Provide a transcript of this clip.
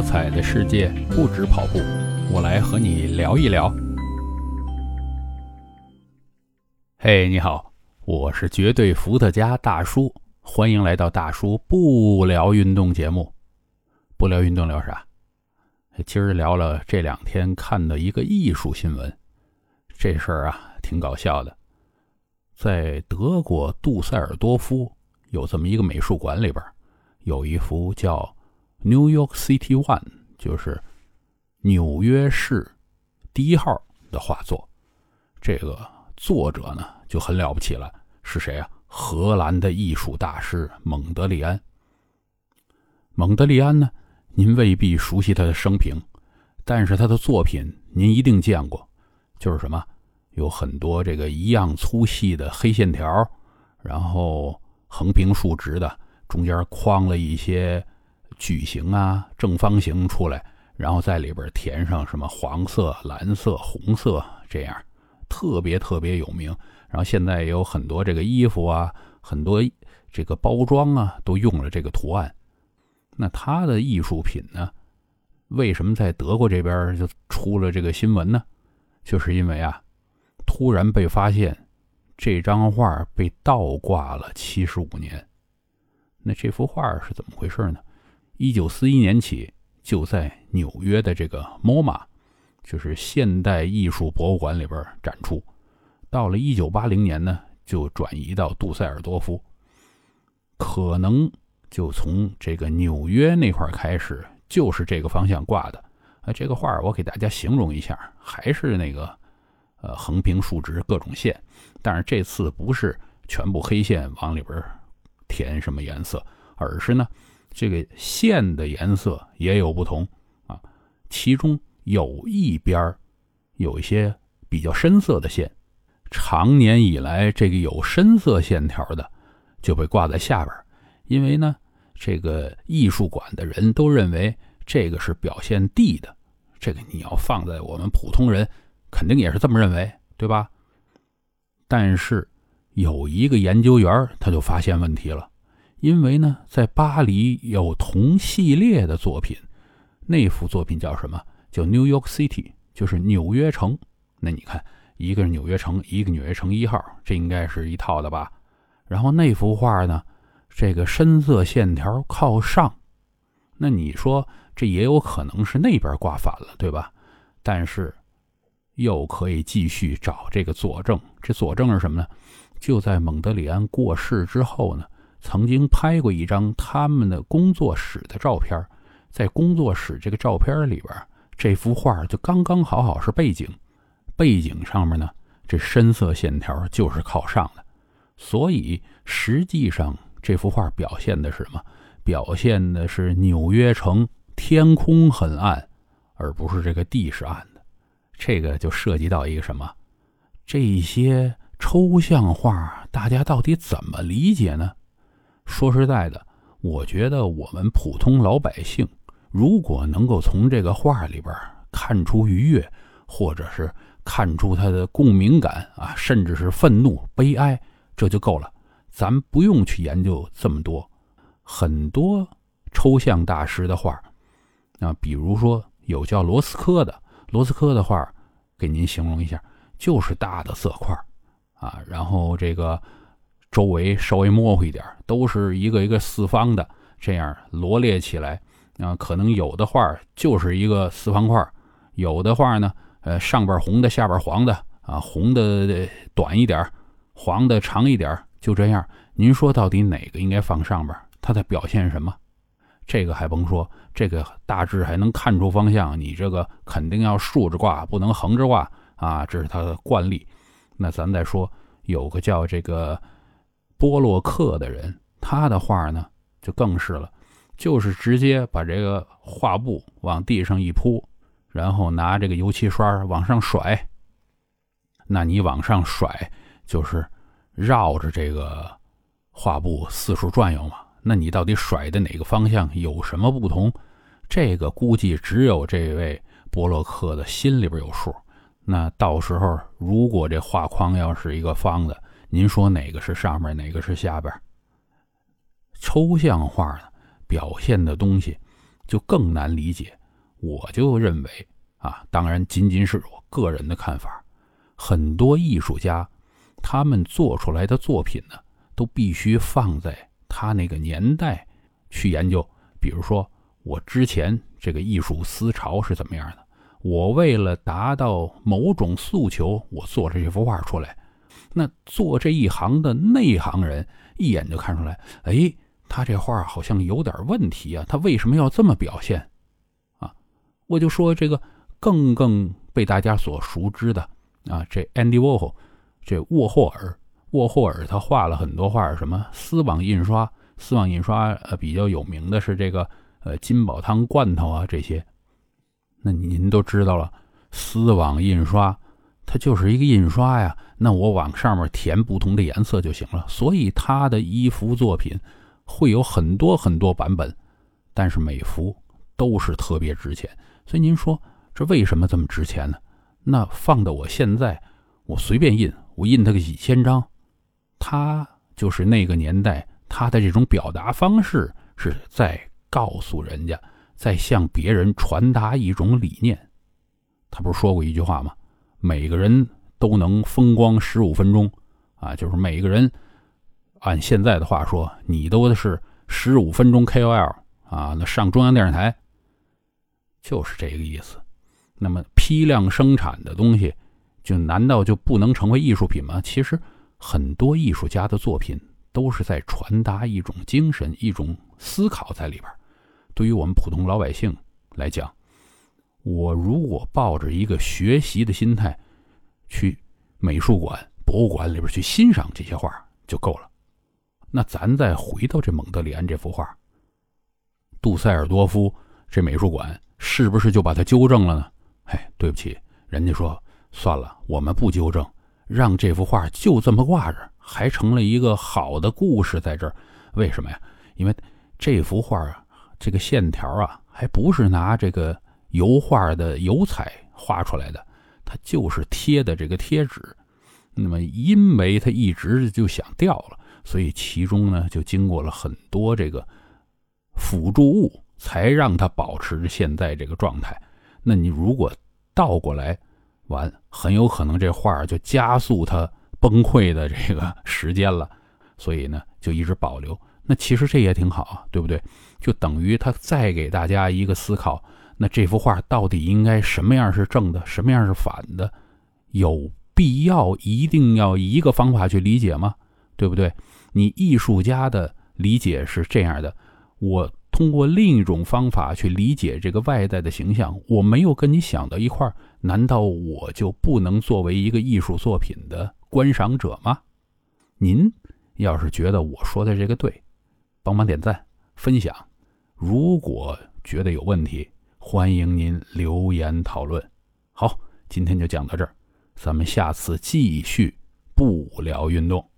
多彩的世界不止跑步，我来和你聊一聊。嘿，你好，我是绝对伏特加大叔，欢迎来到大叔不聊运动节目。不聊运动聊啥？今儿聊了这两天看的一个艺术新闻，这事儿啊挺搞笑的。在德国杜塞尔多夫有这么一个美术馆里边，有一幅叫。New York City One 就是纽约市第一号的画作，这个作者呢就很了不起了，是谁啊？荷兰的艺术大师蒙德里安。蒙德里安呢，您未必熟悉他的生平，但是他的作品您一定见过，就是什么，有很多这个一样粗细的黑线条，然后横平竖直的，中间框了一些。矩形啊，正方形出来，然后在里边填上什么黄色、蓝色、红色，这样特别特别有名。然后现在也有很多这个衣服啊，很多这个包装啊，都用了这个图案。那他的艺术品呢，为什么在德国这边就出了这个新闻呢？就是因为啊，突然被发现这张画被倒挂了七十五年。那这幅画是怎么回事呢？一九四一年起，就在纽约的这个 MoMA，就是现代艺术博物馆里边展出。到了一九八零年呢，就转移到杜塞尔多夫。可能就从这个纽约那块开始，就是这个方向挂的。啊，这个画我给大家形容一下，还是那个呃横平竖直各种线，但是这次不是全部黑线往里边填什么颜色，而是呢。这个线的颜色也有不同啊，其中有一边有一些比较深色的线，长年以来这个有深色线条的就被挂在下边，因为呢，这个艺术馆的人都认为这个是表现地的，这个你要放在我们普通人肯定也是这么认为，对吧？但是有一个研究员他就发现问题了。因为呢，在巴黎有同系列的作品，那幅作品叫什么？叫 New York City，就是纽约城。那你看，一个是纽约城，一个纽约城一号，这应该是一套的吧？然后那幅画呢，这个深色线条靠上，那你说这也有可能是那边挂反了，对吧？但是又可以继续找这个佐证。这佐证是什么呢？就在蒙德里安过世之后呢。曾经拍过一张他们的工作室的照片，在工作室这个照片里边，这幅画就刚刚好好是背景，背景上面呢，这深色线条就是靠上的，所以实际上这幅画表现的是什么？表现的是纽约城天空很暗，而不是这个地是暗的。这个就涉及到一个什么？这些抽象画大家到底怎么理解呢？说实在的，我觉得我们普通老百姓，如果能够从这个画里边看出愉悦，或者是看出他的共鸣感啊，甚至是愤怒、悲哀，这就够了。咱不用去研究这么多。很多抽象大师的画，啊，比如说有叫罗斯科的，罗斯科的画，给您形容一下，就是大的色块啊，然后这个。周围稍微模糊一点，都是一个一个四方的，这样罗列起来啊，可能有的画就是一个四方块，有的画呢，呃，上边红的，下边黄的啊，红的短一点，黄的长一点，就这样。您说到底哪个应该放上边？它在表现什么？这个还甭说，这个大致还能看出方向。你这个肯定要竖着挂，不能横着挂啊，这是它的惯例。那咱再说，有个叫这个。波洛克的人，他的画呢就更是了，就是直接把这个画布往地上一铺，然后拿这个油漆刷往上甩。那你往上甩，就是绕着这个画布四处转悠嘛。那你到底甩的哪个方向有什么不同？这个估计只有这位波洛克的心里边有数。那到时候如果这画框要是一个方的，您说哪个是上面，哪个是下边？抽象画呢，表现的东西就更难理解。我就认为啊，当然仅仅是我个人的看法，很多艺术家他们做出来的作品呢，都必须放在他那个年代去研究。比如说，我之前这个艺术思潮是怎么样的？我为了达到某种诉求，我做了这幅画出来。那做这一行的内行人一眼就看出来，哎，他这画好像有点问题啊！他为什么要这么表现？啊，我就说这个更更被大家所熟知的啊，这 Andy Warhol，这沃霍尔，沃霍尔他画了很多画，什么丝网印刷，丝网印刷呃比较有名的是这个呃金宝汤罐头啊这些。那您都知道了，丝网印刷。它就是一个印刷呀，那我往上面填不同的颜色就行了。所以他的一幅作品会有很多很多版本，但是每幅都是特别值钱。所以您说这为什么这么值钱呢？那放到我现在，我随便印，我印它个几千张，它就是那个年代它的这种表达方式是在告诉人家，在向别人传达一种理念。他不是说过一句话吗？每个人都能风光十五分钟，啊，就是每个人按现在的话说，你都是十五分钟 KOL 啊，那上中央电视台就是这个意思。那么批量生产的东西，就难道就不能成为艺术品吗？其实很多艺术家的作品都是在传达一种精神、一种思考在里边。对于我们普通老百姓来讲。我如果抱着一个学习的心态，去美术馆、博物馆里边去欣赏这些画就够了。那咱再回到这蒙德里安这幅画，杜塞尔多夫这美术馆是不是就把它纠正了呢？哎，对不起，人家说算了，我们不纠正，让这幅画就这么挂着，还成了一个好的故事在这儿。为什么呀？因为这幅画啊，这个线条啊，还不是拿这个。油画的油彩画出来的，它就是贴的这个贴纸。那么，因为它一直就想掉了，所以其中呢就经过了很多这个辅助物，才让它保持着现在这个状态。那你如果倒过来，玩很有可能这画就加速它崩溃的这个时间了。所以呢，就一直保留。那其实这也挺好，对不对？就等于他再给大家一个思考。那这幅画到底应该什么样是正的，什么样是反的？有必要一定要一个方法去理解吗？对不对？你艺术家的理解是这样的，我通过另一种方法去理解这个外在的形象，我没有跟你想到一块儿，难道我就不能作为一个艺术作品的观赏者吗？您要是觉得我说的这个对，帮忙点赞分享。如果觉得有问题，欢迎您留言讨论。好，今天就讲到这儿，咱们下次继续不聊运动。